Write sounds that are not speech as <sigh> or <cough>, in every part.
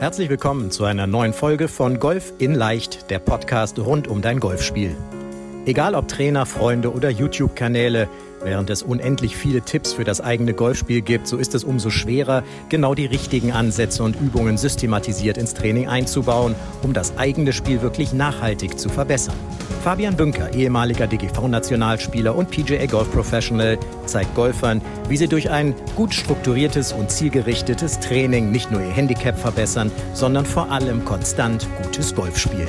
Herzlich willkommen zu einer neuen Folge von Golf in Leicht, der Podcast rund um dein Golfspiel. Egal ob Trainer, Freunde oder YouTube-Kanäle, Während es unendlich viele Tipps für das eigene Golfspiel gibt, so ist es umso schwerer, genau die richtigen Ansätze und Übungen systematisiert ins Training einzubauen, um das eigene Spiel wirklich nachhaltig zu verbessern. Fabian Bünker, ehemaliger DGV-Nationalspieler und PGA Golf Professional, zeigt Golfern, wie sie durch ein gut strukturiertes und zielgerichtetes Training nicht nur ihr Handicap verbessern, sondern vor allem konstant gutes Golf spielen.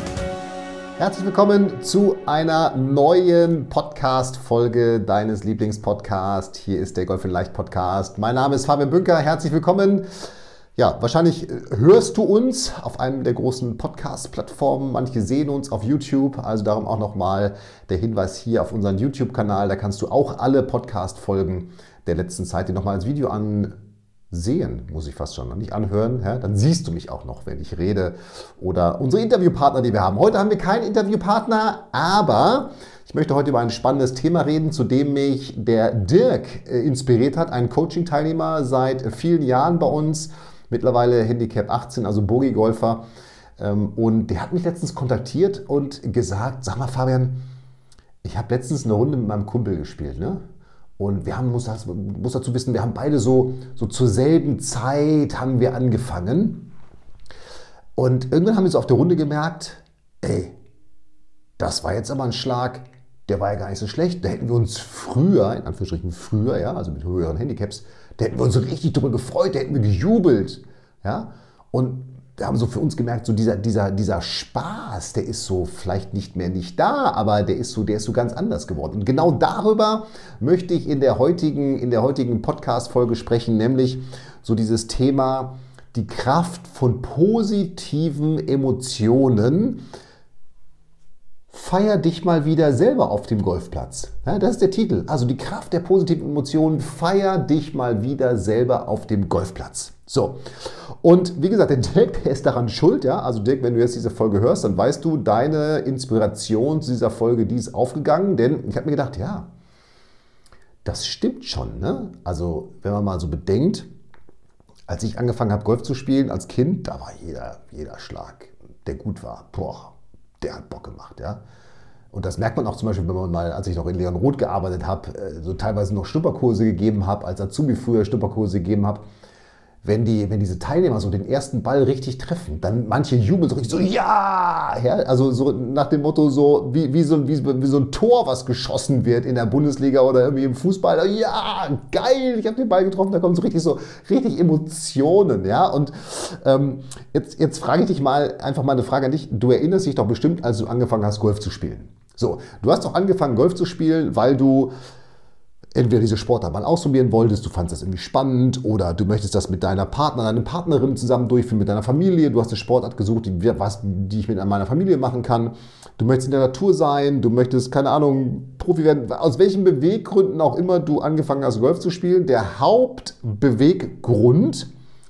Herzlich willkommen zu einer neuen Podcast-Folge deines Lieblingspodcasts. Hier ist der Golf in Leicht Podcast. Mein Name ist Fabian Bünker. Herzlich willkommen. Ja, wahrscheinlich äh, hörst du uns auf einem der großen Podcast-Plattformen. Manche sehen uns auf YouTube. Also darum auch nochmal der Hinweis hier auf unseren YouTube-Kanal. Da kannst du auch alle Podcast-Folgen der letzten Zeit dir nochmal als Video an sehen, muss ich fast schon, nicht anhören, ja, dann siehst du mich auch noch, wenn ich rede. Oder unsere Interviewpartner, die wir haben. Heute haben wir keinen Interviewpartner, aber ich möchte heute über ein spannendes Thema reden, zu dem mich der Dirk äh, inspiriert hat, ein Coaching-Teilnehmer seit vielen Jahren bei uns, mittlerweile Handicap 18, also Bogi-Golfer. Ähm, und der hat mich letztens kontaktiert und gesagt, sag mal Fabian, ich habe letztens eine Runde mit meinem Kumpel gespielt, ne? Und wir haben, muss, muss dazu wissen, wir haben beide so, so zur selben Zeit haben wir angefangen. Und irgendwann haben wir so auf der Runde gemerkt, ey, das war jetzt aber ein Schlag, der war ja gar nicht so schlecht. Da hätten wir uns früher, in Anführungsstrichen früher, ja, also mit höheren Handicaps, da hätten wir uns so richtig drüber gefreut, da hätten wir gejubelt. Ja? Und wir haben so für uns gemerkt, so dieser, dieser, dieser Spaß, der ist so vielleicht nicht mehr nicht da, aber der ist so, der ist so ganz anders geworden. Und genau darüber möchte ich in der heutigen, in der heutigen Podcast-Folge sprechen, nämlich so dieses Thema, die Kraft von positiven Emotionen. Feier dich mal wieder selber auf dem Golfplatz. Ja, das ist der Titel. Also die Kraft der positiven Emotionen. Feier dich mal wieder selber auf dem Golfplatz. So. Und wie gesagt, der Dirk, der ist daran schuld, ja. Also Dirk, wenn du jetzt diese Folge hörst, dann weißt du, deine Inspiration zu dieser Folge, die ist aufgegangen, denn ich habe mir gedacht, ja, das stimmt schon, ne? Also, wenn man mal so bedenkt, als ich angefangen habe, Golf zu spielen als Kind, da war jeder, jeder Schlag, der gut war, boah, der hat Bock gemacht, ja. Und das merkt man auch zum Beispiel, wenn man mal, als ich noch in Leon Roth gearbeitet habe, äh, so teilweise noch Schnupperkurse gegeben habe, als Azubi früher Schnupperkurse gegeben habe wenn, die, wenn diese Teilnehmer so den ersten Ball richtig treffen, dann manche jubeln so richtig so, ja, ja also so nach dem Motto so, wie, wie, so, wie, wie so ein Tor, was geschossen wird in der Bundesliga oder irgendwie im Fußball, ja, geil, ich habe den Ball getroffen, da kommen so richtig so, richtig Emotionen, ja, und ähm, jetzt, jetzt frage ich dich mal, einfach mal eine Frage an dich, du erinnerst dich doch bestimmt, als du angefangen hast, Golf zu spielen. So, du hast doch angefangen, Golf zu spielen, weil du entweder diese Sportart mal ausprobieren wolltest, du fandest das irgendwie spannend oder du möchtest das mit deiner Partner, deiner Partnerin zusammen durchführen, mit deiner Familie. Du hast eine Sportart gesucht, die, was, die ich mit meiner Familie machen kann. Du möchtest in der Natur sein, du möchtest, keine Ahnung, Profi werden. Aus welchen Beweggründen auch immer du angefangen hast, Golf zu spielen, der Hauptbeweggrund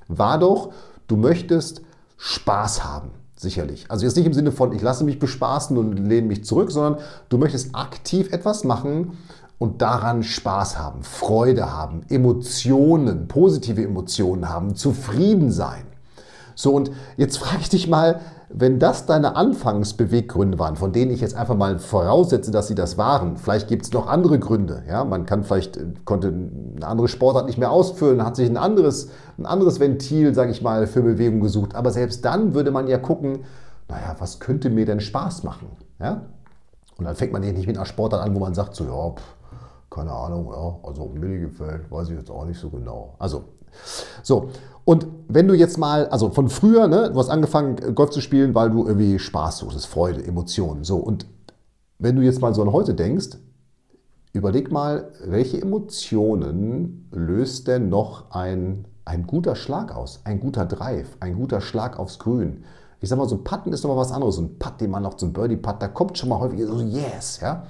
war doch, du möchtest Spaß haben. Sicherlich. Also jetzt nicht im Sinne von, ich lasse mich bespaßen und lehne mich zurück, sondern du möchtest aktiv etwas machen, und daran Spaß haben, Freude haben, Emotionen, positive Emotionen haben, zufrieden sein. So, und jetzt frage ich dich mal, wenn das deine Anfangsbeweggründe waren, von denen ich jetzt einfach mal voraussetze, dass sie das waren, vielleicht gibt es noch andere Gründe. Ja? Man kann vielleicht, äh, konnte eine andere Sportart nicht mehr ausfüllen, hat sich ein anderes, ein anderes Ventil, sage ich mal, für Bewegung gesucht. Aber selbst dann würde man ja gucken, naja, was könnte mir denn Spaß machen? Ja? Und dann fängt man nicht mit einer Sportart an, wo man sagt, so, ja, pff, keine Ahnung, ja, also mir gefällt, weiß ich jetzt auch nicht so genau. Also, so. Und wenn du jetzt mal, also von früher, ne, du hast angefangen, Golf zu spielen, weil du irgendwie Spaß suchst, Freude, Emotionen, so. Und wenn du jetzt mal so an heute denkst, überleg mal, welche Emotionen löst denn noch ein, ein guter Schlag aus, ein guter Drive, ein guter Schlag aufs Grün? Ich sag mal, so ein Putten ist nochmal was anderes. So ein Putt, den man noch zum Birdie-Putt, da kommt schon mal häufig so, yes, ja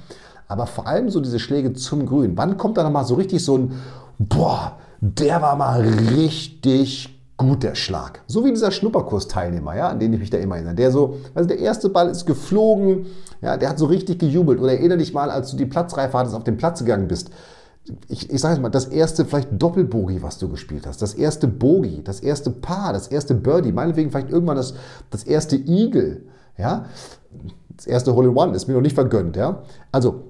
aber vor allem so diese Schläge zum Grün. Wann kommt da nochmal so richtig so ein, boah, der war mal richtig gut, der Schlag. So wie dieser Schnupperkurs-Teilnehmer, ja, an den ich mich da immer erinnere. Der so, also der erste Ball ist geflogen, ja, der hat so richtig gejubelt. Oder erinnere dich mal, als du die Platzreife hattest, auf den Platz gegangen bist. ich, ich sage jetzt mal, das erste vielleicht Doppelbogie, was du gespielt hast, das erste Bogie, das erste Paar, das erste Birdie, meinetwegen vielleicht irgendwann das, das erste Eagle, ja, das erste Hole in One ist mir noch nicht vergönnt, ja. Also,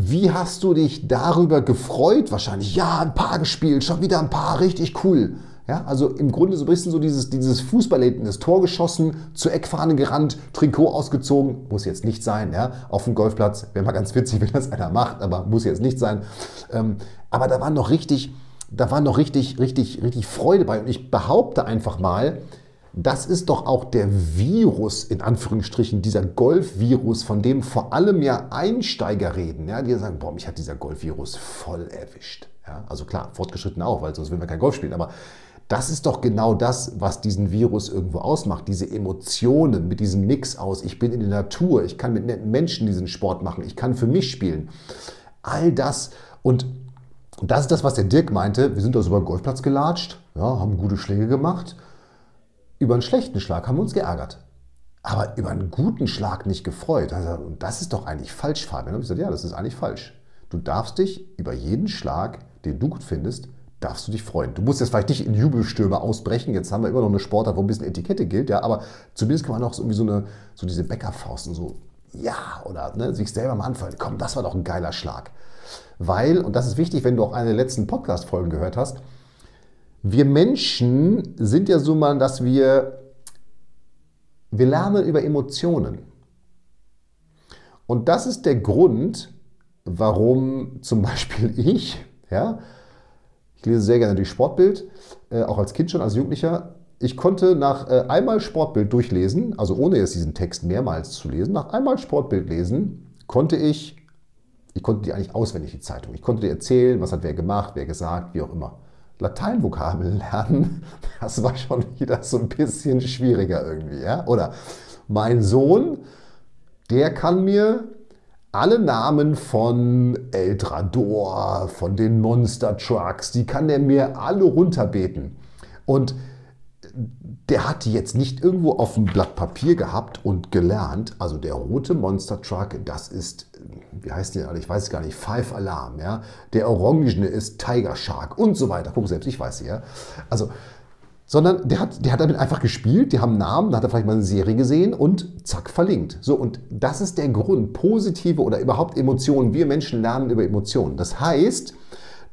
wie hast du dich darüber gefreut? Wahrscheinlich, ja, ein Paar gespielt, schon wieder ein Paar, richtig cool. Ja, also im Grunde so ein bisschen so dieses, dieses Fußballerlebnis, Tor geschossen, zur Eckfahne gerannt, Trikot ausgezogen, muss jetzt nicht sein, ja, auf dem Golfplatz, wäre mal ganz witzig, <laughs> wenn das einer macht, aber muss jetzt nicht sein. Ähm, aber da war noch richtig, da war noch richtig, richtig, richtig Freude bei und ich behaupte einfach mal, das ist doch auch der Virus, in Anführungsstrichen, dieser Golf-Virus, von dem vor allem ja Einsteiger reden, ja, die sagen, boah, mich hat dieser Golf-Virus voll erwischt. Ja, also klar, fortgeschritten auch, weil sonst würden wir kein Golf spielen, aber das ist doch genau das, was diesen Virus irgendwo ausmacht. Diese Emotionen mit diesem Mix aus, ich bin in der Natur, ich kann mit netten Menschen diesen Sport machen, ich kann für mich spielen. All das. Und das ist das, was der Dirk meinte. Wir sind also über den Golfplatz gelatscht, ja, haben gute Schläge gemacht. Über einen schlechten Schlag haben wir uns geärgert. Aber über einen guten Schlag nicht gefreut. Und das ist doch eigentlich falsch, Fabian. Habe ich gesagt, ja, das ist eigentlich falsch. Du darfst dich über jeden Schlag, den du gut findest, darfst du dich freuen. Du musst jetzt vielleicht nicht in Jubelstürme ausbrechen. Jetzt haben wir immer noch eine Sportart, wo ein bisschen Etikette gilt, ja, aber zumindest kann man auch so irgendwie so, eine, so diese Bäckerfausten so, ja, oder ne, sich selber mal anfallen. Komm, das war doch ein geiler Schlag. Weil, und das ist wichtig, wenn du auch eine der letzten Podcast-Folgen gehört hast, wir Menschen sind ja so mal, dass wir, wir lernen über Emotionen. Und das ist der Grund, warum zum Beispiel <laughs> ich, ja, ich lese sehr gerne durch Sportbild, äh, auch als Kind schon, als Jugendlicher. Ich konnte nach äh, einmal Sportbild durchlesen, also ohne jetzt diesen Text mehrmals zu lesen, nach einmal Sportbild lesen, konnte ich, ich konnte die eigentlich auswendig, die Zeitung. Ich konnte dir erzählen, was hat wer gemacht, wer gesagt, wie auch immer. Lateinvokabeln lernen, <laughs> das war schon wieder so ein bisschen schwieriger irgendwie. Ja? Oder mein Sohn, der kann mir alle Namen von Eldrador, von den Monster Trucks, die kann der mir alle runterbeten. Und der hat die jetzt nicht irgendwo auf dem Blatt Papier gehabt und gelernt. Also der rote Monster Truck, das ist, wie heißt der? Ich weiß es gar nicht, Five Alarm. Ja? Der orangene ist Tiger Shark und so weiter. Guck selbst, ich weiß ja. Also sondern der hat, der hat damit einfach gespielt, die haben einen Namen, da hat er vielleicht mal eine Serie gesehen und zack, verlinkt. So, und das ist der Grund, positive oder überhaupt Emotionen. Wir Menschen lernen über Emotionen. Das heißt,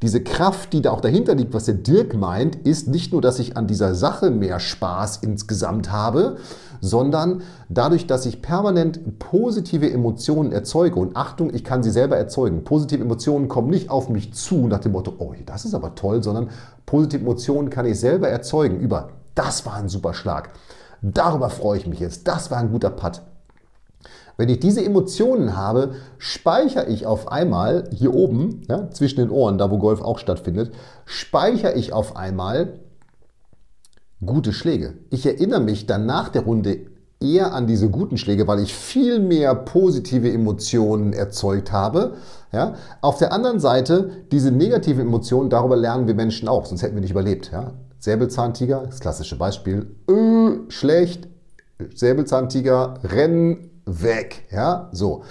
diese Kraft, die da auch dahinter liegt, was der Dirk meint, ist nicht nur, dass ich an dieser Sache mehr Spaß insgesamt habe, sondern dadurch, dass ich permanent positive Emotionen erzeuge. Und Achtung, ich kann sie selber erzeugen. Positive Emotionen kommen nicht auf mich zu nach dem Motto, oh, das ist aber toll, sondern positive Emotionen kann ich selber erzeugen über, das war ein super Schlag. Darüber freue ich mich jetzt. Das war ein guter Putt. Wenn ich diese Emotionen habe, speichere ich auf einmal hier oben, ja, zwischen den Ohren, da wo Golf auch stattfindet, speichere ich auf einmal gute Schläge. Ich erinnere mich dann nach der Runde eher an diese guten Schläge, weil ich viel mehr positive Emotionen erzeugt habe. Ja? Auf der anderen Seite, diese negativen Emotionen, darüber lernen wir Menschen auch, sonst hätten wir nicht überlebt. Ja? Säbelzahntiger, das klassische Beispiel, öh, schlecht, Säbelzahntiger, rennen, weg. Ja? So.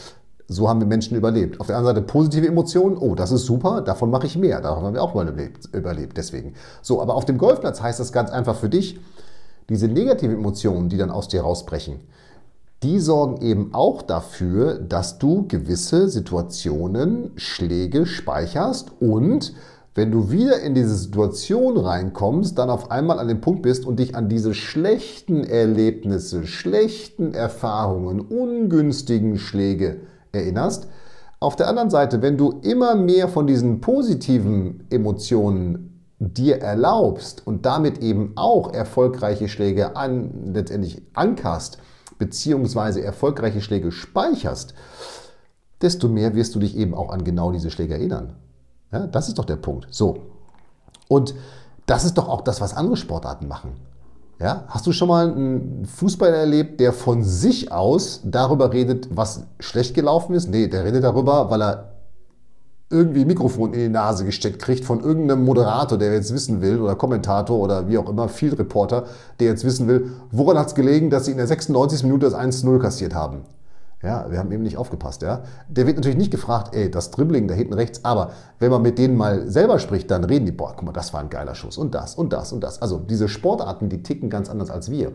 So haben wir Menschen überlebt. Auf der anderen Seite positive Emotionen. Oh, das ist super, davon mache ich mehr. Davon haben wir auch mal überlebt. Deswegen. So, aber auf dem Golfplatz heißt das ganz einfach für dich, diese negativen Emotionen, die dann aus dir rausbrechen, die sorgen eben auch dafür, dass du gewisse Situationen, Schläge speicherst und wenn du wieder in diese Situation reinkommst, dann auf einmal an dem Punkt bist und dich an diese schlechten Erlebnisse, schlechten Erfahrungen, ungünstigen Schläge erinnerst. Auf der anderen Seite, wenn du immer mehr von diesen positiven Emotionen dir erlaubst und damit eben auch erfolgreiche Schläge an, letztendlich ankerst, beziehungsweise erfolgreiche Schläge speicherst, desto mehr wirst du dich eben auch an genau diese Schläge erinnern. Ja, das ist doch der Punkt. So. Und das ist doch auch das, was andere Sportarten machen. Ja? Hast du schon mal einen Fußballer erlebt, der von sich aus darüber redet, was schlecht gelaufen ist? Nee, der redet darüber, weil er irgendwie ein Mikrofon in die Nase gesteckt kriegt von irgendeinem Moderator, der jetzt wissen will, oder Kommentator oder wie auch immer, Field Reporter, der jetzt wissen will, woran hat es gelegen, dass sie in der 96. Minute das 1-0 kassiert haben. Ja, wir haben eben nicht aufgepasst. Ja. Der wird natürlich nicht gefragt, ey, das Dribbling da hinten rechts, aber wenn man mit denen mal selber spricht, dann reden die, boah, guck mal, das war ein geiler Schuss und das und das und das. Also diese Sportarten, die ticken ganz anders als wir.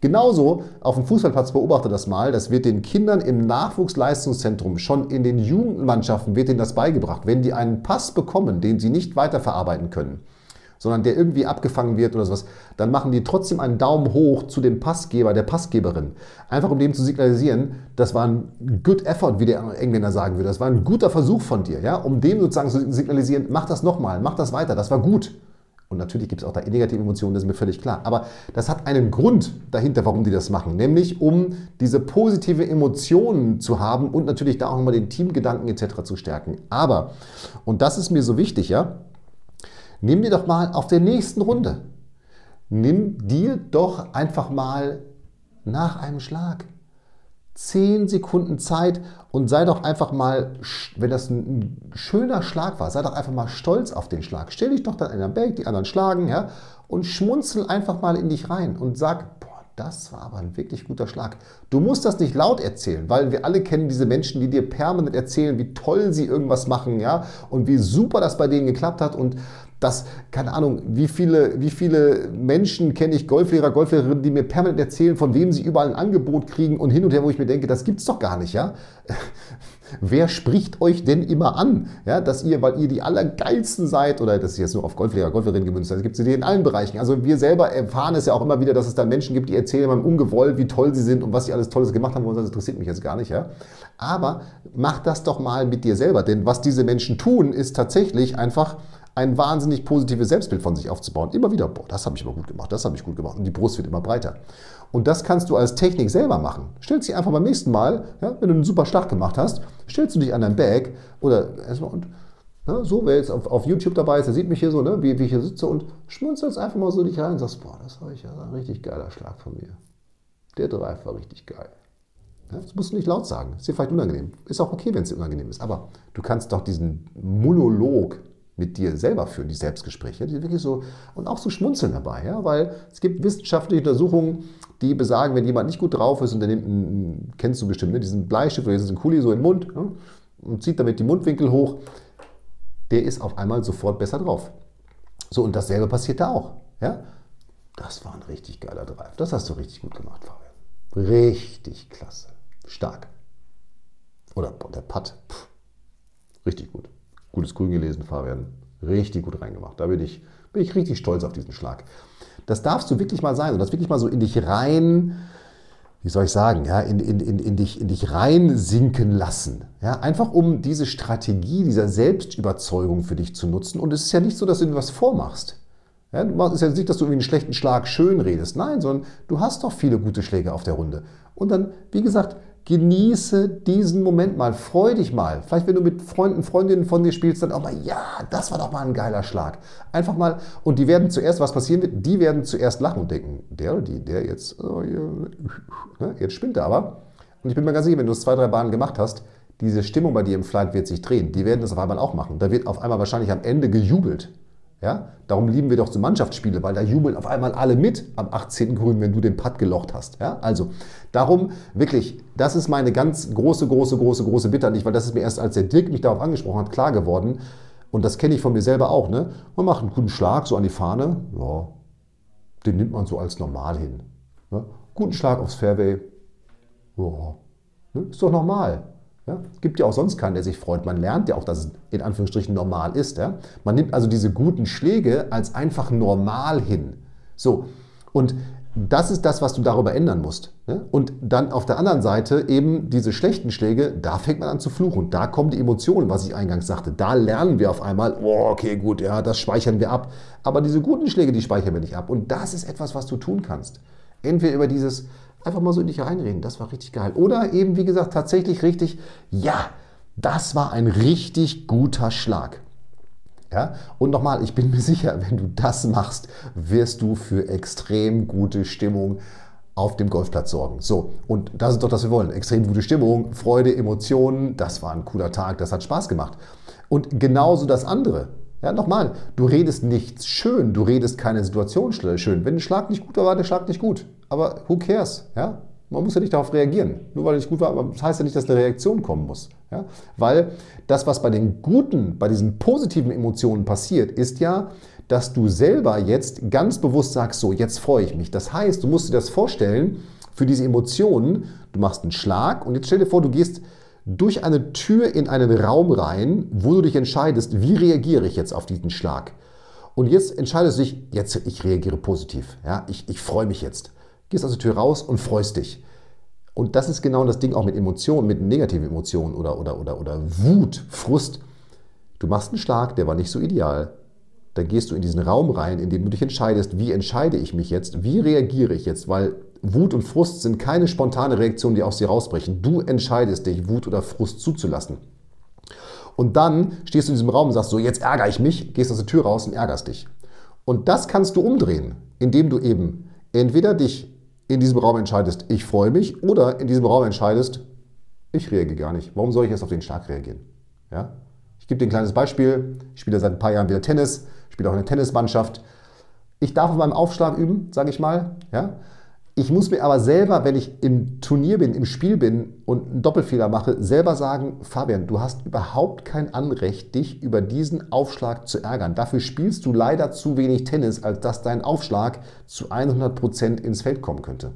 Genauso auf dem Fußballplatz beobachte das mal, das wird den Kindern im Nachwuchsleistungszentrum schon in den Jugendmannschaften wird ihnen das beigebracht. Wenn die einen Pass bekommen, den sie nicht weiterverarbeiten können, sondern der irgendwie abgefangen wird oder sowas, dann machen die trotzdem einen Daumen hoch zu dem Passgeber, der Passgeberin. Einfach um dem zu signalisieren, das war ein good effort, wie der Engländer sagen würde. Das war ein guter Versuch von dir, ja, um dem sozusagen zu signalisieren, mach das nochmal, mach das weiter, das war gut. Und natürlich gibt es auch da negative Emotionen, das ist mir völlig klar. Aber das hat einen Grund dahinter, warum die das machen. Nämlich um diese positive Emotionen zu haben und natürlich da auch nochmal den Teamgedanken etc. zu stärken. Aber, und das ist mir so wichtig, ja, nimm dir doch mal auf der nächsten Runde, nimm dir doch einfach mal nach einem Schlag 10 Sekunden Zeit und sei doch einfach mal, wenn das ein schöner Schlag war, sei doch einfach mal stolz auf den Schlag. Stell dich doch dann in der Berg, die anderen schlagen, ja, und schmunzel einfach mal in dich rein und sag, boah, das war aber ein wirklich guter Schlag. Du musst das nicht laut erzählen, weil wir alle kennen diese Menschen, die dir permanent erzählen, wie toll sie irgendwas machen, ja, und wie super das bei denen geklappt hat und dass, keine Ahnung, wie viele, wie viele Menschen kenne ich, Golflehrer, Golflehrerinnen, die mir permanent erzählen, von wem sie überall ein Angebot kriegen und hin und her, wo ich mir denke, das gibt's doch gar nicht, ja. <laughs> Wer spricht euch denn immer an, ja, dass ihr, weil ihr die Allergeilsten seid, oder das ist jetzt nur auf Golflehrer, Golferinnen gemünzt, das gibt es in allen Bereichen. Also wir selber erfahren es ja auch immer wieder, dass es da Menschen gibt, die erzählen immer ungewollt, wie toll sie sind und was sie alles Tolles gemacht haben, und das interessiert mich jetzt gar nicht, ja. Aber mach das doch mal mit dir selber, denn was diese Menschen tun, ist tatsächlich einfach, ein wahnsinnig positives Selbstbild von sich aufzubauen. Immer wieder, boah, das habe ich aber gut gemacht, das habe ich gut gemacht. Und die Brust wird immer breiter. Und das kannst du als Technik selber machen. Stellst dich einfach beim nächsten Mal, ja, wenn du einen super Schlag gemacht hast, stellst du dich an dein Bag oder erstmal und ne, so, wer jetzt auf, auf, YouTube dabei ist, der sieht mich hier so, ne, wie, wie ich hier sitze und schmunzelst einfach mal so dich rein und sagst, boah, das war ich ja ein richtig geiler Schlag von mir. Der Drive war richtig geil. Das musst du nicht laut sagen. Ist dir vielleicht unangenehm. Ist auch okay, wenn es dir unangenehm ist. Aber du kannst doch diesen Monolog mit dir selber führen, die Selbstgespräche, die wirklich so und auch so schmunzeln dabei, ja, weil es gibt wissenschaftliche Untersuchungen, die besagen, wenn jemand nicht gut drauf ist und der nimmt, einen, kennst du bestimmt, ne, diesen Bleistift oder diesen Kuli so im Mund ja, und zieht damit die Mundwinkel hoch, der ist auf einmal sofort besser drauf. So und dasselbe passiert da auch, ja. Das war ein richtig geiler Drive. Das hast du richtig gut gemacht, Fabian. Richtig klasse. Stark. Oder der Putt. Pff, richtig gut gutes Grün gelesen, Fabian. Richtig gut reingemacht. Da bin ich, bin ich richtig stolz auf diesen Schlag. Das darfst du wirklich mal sein und das wirklich mal so in dich rein, wie soll ich sagen, ja, in, in, in, in, dich, in dich reinsinken lassen. Ja, einfach um diese Strategie dieser Selbstüberzeugung für dich zu nutzen. Und es ist ja nicht so, dass du dir was vormachst. Ja, es ist ja nicht, dass du irgendwie einen schlechten Schlag schön redest. Nein, sondern du hast doch viele gute Schläge auf der Runde. Und dann, wie gesagt, Genieße diesen Moment mal, freu dich mal. Vielleicht, wenn du mit Freunden, Freundinnen von dir spielst, dann auch mal, ja, das war doch mal ein geiler Schlag. Einfach mal, und die werden zuerst, was passieren wird, die werden zuerst lachen und denken, der oder die, der jetzt, oh, ja, jetzt spinnt er aber. Und ich bin mir ganz sicher, wenn du es zwei, drei Bahnen gemacht hast, diese Stimmung bei dir im Flight wird sich drehen. Die werden das auf einmal auch machen. Da wird auf einmal wahrscheinlich am Ende gejubelt. Ja? Darum lieben wir doch so Mannschaftsspiele, weil da jubeln auf einmal alle mit am 18. Grün, wenn du den Putt gelocht hast. Ja? Also darum wirklich, das ist meine ganz große, große, große, große Bitte an dich, weil das ist mir erst, als der Dirk mich darauf angesprochen hat, klar geworden. Und das kenne ich von mir selber auch. Ne? Man macht einen guten Schlag so an die Fahne, ja, den nimmt man so als normal hin. Ne? Guten Schlag aufs Fairway, ja, ne? ist doch normal. Ja? Gibt ja auch sonst keinen, der sich freut. Man lernt ja auch, dass es in Anführungsstrichen normal ist. Ja? Man nimmt also diese guten Schläge als einfach normal hin. So, und das ist das, was du darüber ändern musst. Ne? Und dann auf der anderen Seite eben diese schlechten Schläge, da fängt man an zu fluchen. Da kommen die Emotionen, was ich eingangs sagte. Da lernen wir auf einmal, oh, okay, gut, ja, das speichern wir ab. Aber diese guten Schläge, die speichern wir nicht ab. Und das ist etwas, was du tun kannst. Entweder über dieses, Einfach mal so in dich reinreden, das war richtig geil. Oder eben, wie gesagt, tatsächlich richtig, ja, das war ein richtig guter Schlag. Ja? Und nochmal, ich bin mir <laughs> sicher, wenn du das machst, wirst du für extrem gute Stimmung auf dem Golfplatz sorgen. So, und das ist doch, was wir wollen. Extrem gute Stimmung, Freude, Emotionen, das war ein cooler Tag, das hat Spaß gemacht. Und genauso das andere. Ja, nochmal, du redest nichts schön, du redest keine Situation schön. Wenn ein Schlag nicht gut war, war der Schlag nicht gut. Aber who cares? Ja? Man muss ja nicht darauf reagieren. Nur weil er nicht gut war, das heißt ja nicht, dass eine Reaktion kommen muss. Ja? Weil das, was bei den guten, bei diesen positiven Emotionen passiert, ist ja, dass du selber jetzt ganz bewusst sagst, so, jetzt freue ich mich. Das heißt, du musst dir das vorstellen, für diese Emotionen, du machst einen Schlag und jetzt stell dir vor, du gehst durch eine Tür in einen Raum rein, wo du dich entscheidest, wie reagiere ich jetzt auf diesen Schlag. Und jetzt entscheidest du dich, jetzt ich reagiere positiv. Ja, ich, ich freue mich jetzt. Gehst aus der Tür raus und freust dich. Und das ist genau das Ding auch mit Emotionen, mit negativen Emotionen oder, oder, oder, oder Wut, Frust. Du machst einen Schlag, der war nicht so ideal. Dann gehst du in diesen Raum rein, in dem du dich entscheidest, wie entscheide ich mich jetzt, wie reagiere ich jetzt, weil Wut und Frust sind keine spontane Reaktionen, die aus dir rausbrechen. Du entscheidest dich, Wut oder Frust zuzulassen. Und dann stehst du in diesem Raum und sagst so, jetzt ärgere ich mich, gehst aus der Tür raus und ärgerst dich. Und das kannst du umdrehen, indem du eben entweder dich in diesem Raum entscheidest, ich freue mich, oder in diesem Raum entscheidest, ich reagiere gar nicht. Warum soll ich jetzt auf den Schlag reagieren? Ja? Ich gebe dir ein kleines Beispiel. Ich spiele seit ein paar Jahren wieder Tennis, spiele auch in der Tennismannschaft. Ich darf auf meinem Aufschlag üben, sage ich mal. Ja? Ich muss mir aber selber, wenn ich im Turnier bin, im Spiel bin und einen Doppelfehler mache, selber sagen, Fabian, du hast überhaupt kein Anrecht, dich über diesen Aufschlag zu ärgern. Dafür spielst du leider zu wenig Tennis, als dass dein Aufschlag zu 100 Prozent ins Feld kommen könnte.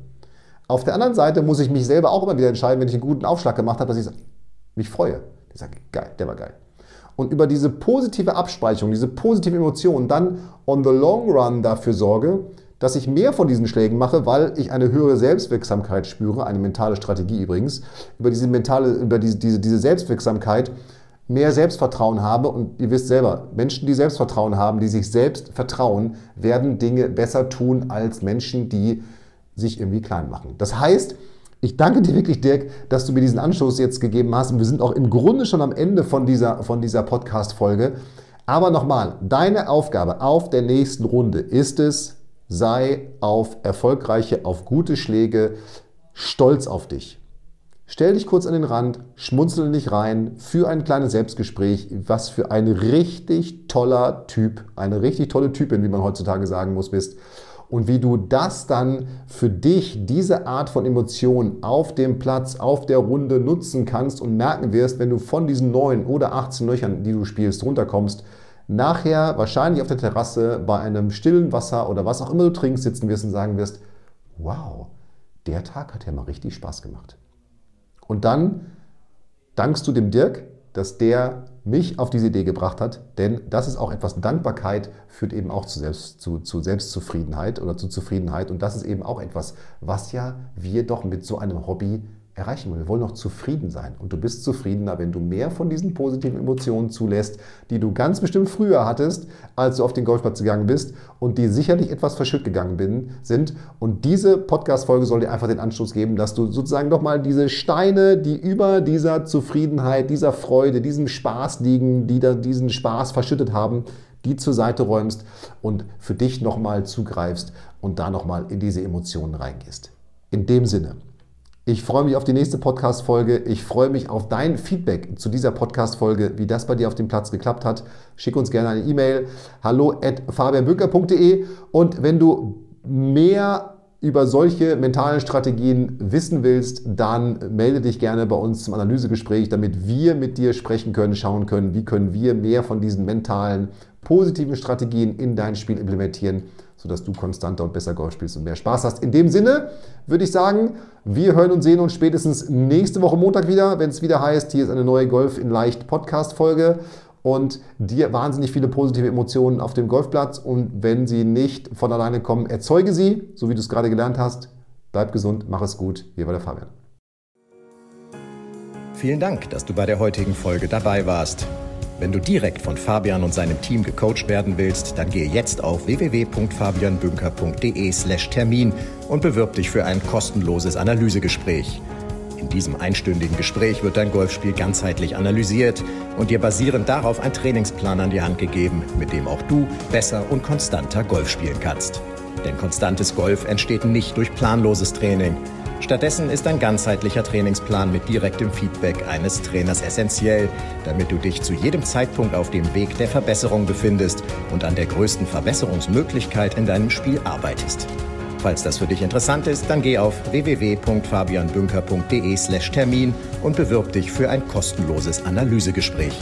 Auf der anderen Seite muss ich mich selber auch immer wieder entscheiden, wenn ich einen guten Aufschlag gemacht habe, dass ich mich freue. Ich sage, geil, der war geil. Und über diese positive Abspeicherung, diese positive Emotion dann on the long run dafür sorge, dass ich mehr von diesen Schlägen mache, weil ich eine höhere Selbstwirksamkeit spüre, eine mentale Strategie übrigens, über diese mentale, über diese, diese, diese Selbstwirksamkeit mehr Selbstvertrauen habe und ihr wisst selber, Menschen, die Selbstvertrauen haben, die sich selbst vertrauen, werden Dinge besser tun als Menschen, die sich irgendwie klein machen. Das heißt, ich danke dir wirklich, Dirk, dass du mir diesen Anstoß jetzt gegeben hast und wir sind auch im Grunde schon am Ende von dieser, von dieser Podcast-Folge. Aber nochmal, deine Aufgabe auf der nächsten Runde ist es, sei auf erfolgreiche, auf gute Schläge stolz auf dich. Stell dich kurz an den Rand, schmunzel dich rein, für ein kleines Selbstgespräch, was für ein richtig toller Typ, eine richtig tolle Typin, wie man heutzutage sagen muss, bist. Und wie du das dann für dich, diese Art von Emotionen auf dem Platz, auf der Runde nutzen kannst und merken wirst, wenn du von diesen neun oder 18 Löchern, die du spielst, runterkommst, nachher wahrscheinlich auf der Terrasse bei einem stillen Wasser oder was auch immer du trinkst sitzen wirst und sagen wirst, wow, der Tag hat ja mal richtig Spaß gemacht. Und dann dankst du dem Dirk, dass der mich auf diese Idee gebracht hat, denn das ist auch etwas, Dankbarkeit führt eben auch zu, Selbst, zu, zu Selbstzufriedenheit oder zu Zufriedenheit und das ist eben auch etwas, was ja wir doch mit so einem Hobby erreichen wollen. Wir wollen noch zufrieden sein. Und du bist zufriedener, wenn du mehr von diesen positiven Emotionen zulässt, die du ganz bestimmt früher hattest, als du auf den Golfplatz gegangen bist und die sicherlich etwas verschütt gegangen bin, sind. Und diese Podcast-Folge soll dir einfach den Anstoß geben, dass du sozusagen nochmal diese Steine, die über dieser Zufriedenheit, dieser Freude, diesem Spaß liegen, die da diesen Spaß verschüttet haben, die zur Seite räumst und für dich nochmal zugreifst und da nochmal in diese Emotionen reingehst. In dem Sinne, ich freue mich auf die nächste Podcast-Folge. Ich freue mich auf dein Feedback zu dieser Podcast-Folge, wie das bei dir auf dem Platz geklappt hat. Schick uns gerne eine E-Mail. Hallo at. Und wenn du mehr über solche mentalen Strategien wissen willst, dann melde dich gerne bei uns zum Analysegespräch, damit wir mit dir sprechen können, schauen können, wie können wir mehr von diesen mentalen, positiven Strategien in dein Spiel implementieren sodass du konstanter und besser Golf spielst und mehr Spaß hast. In dem Sinne würde ich sagen, wir hören und sehen uns spätestens nächste Woche Montag wieder, wenn es wieder heißt, hier ist eine neue Golf in Leicht Podcast-Folge und dir wahnsinnig viele positive Emotionen auf dem Golfplatz. Und wenn sie nicht von alleine kommen, erzeuge sie, so wie du es gerade gelernt hast. Bleib gesund, mach es gut. Hier war der Fabian. Vielen Dank, dass du bei der heutigen Folge dabei warst. Wenn du direkt von Fabian und seinem Team gecoacht werden willst, dann gehe jetzt auf www.fabianbünker.de/termin und bewirb dich für ein kostenloses Analysegespräch. In diesem einstündigen Gespräch wird dein Golfspiel ganzheitlich analysiert und dir basierend darauf ein Trainingsplan an die Hand gegeben, mit dem auch du besser und konstanter Golf spielen kannst. Denn konstantes Golf entsteht nicht durch planloses Training. Stattdessen ist ein ganzheitlicher Trainingsplan mit direktem Feedback eines Trainers essentiell, damit du dich zu jedem Zeitpunkt auf dem Weg der Verbesserung befindest und an der größten Verbesserungsmöglichkeit in deinem Spiel arbeitest. Falls das für dich interessant ist, dann geh auf www.fabianbünker.de/termin und bewirb dich für ein kostenloses Analysegespräch.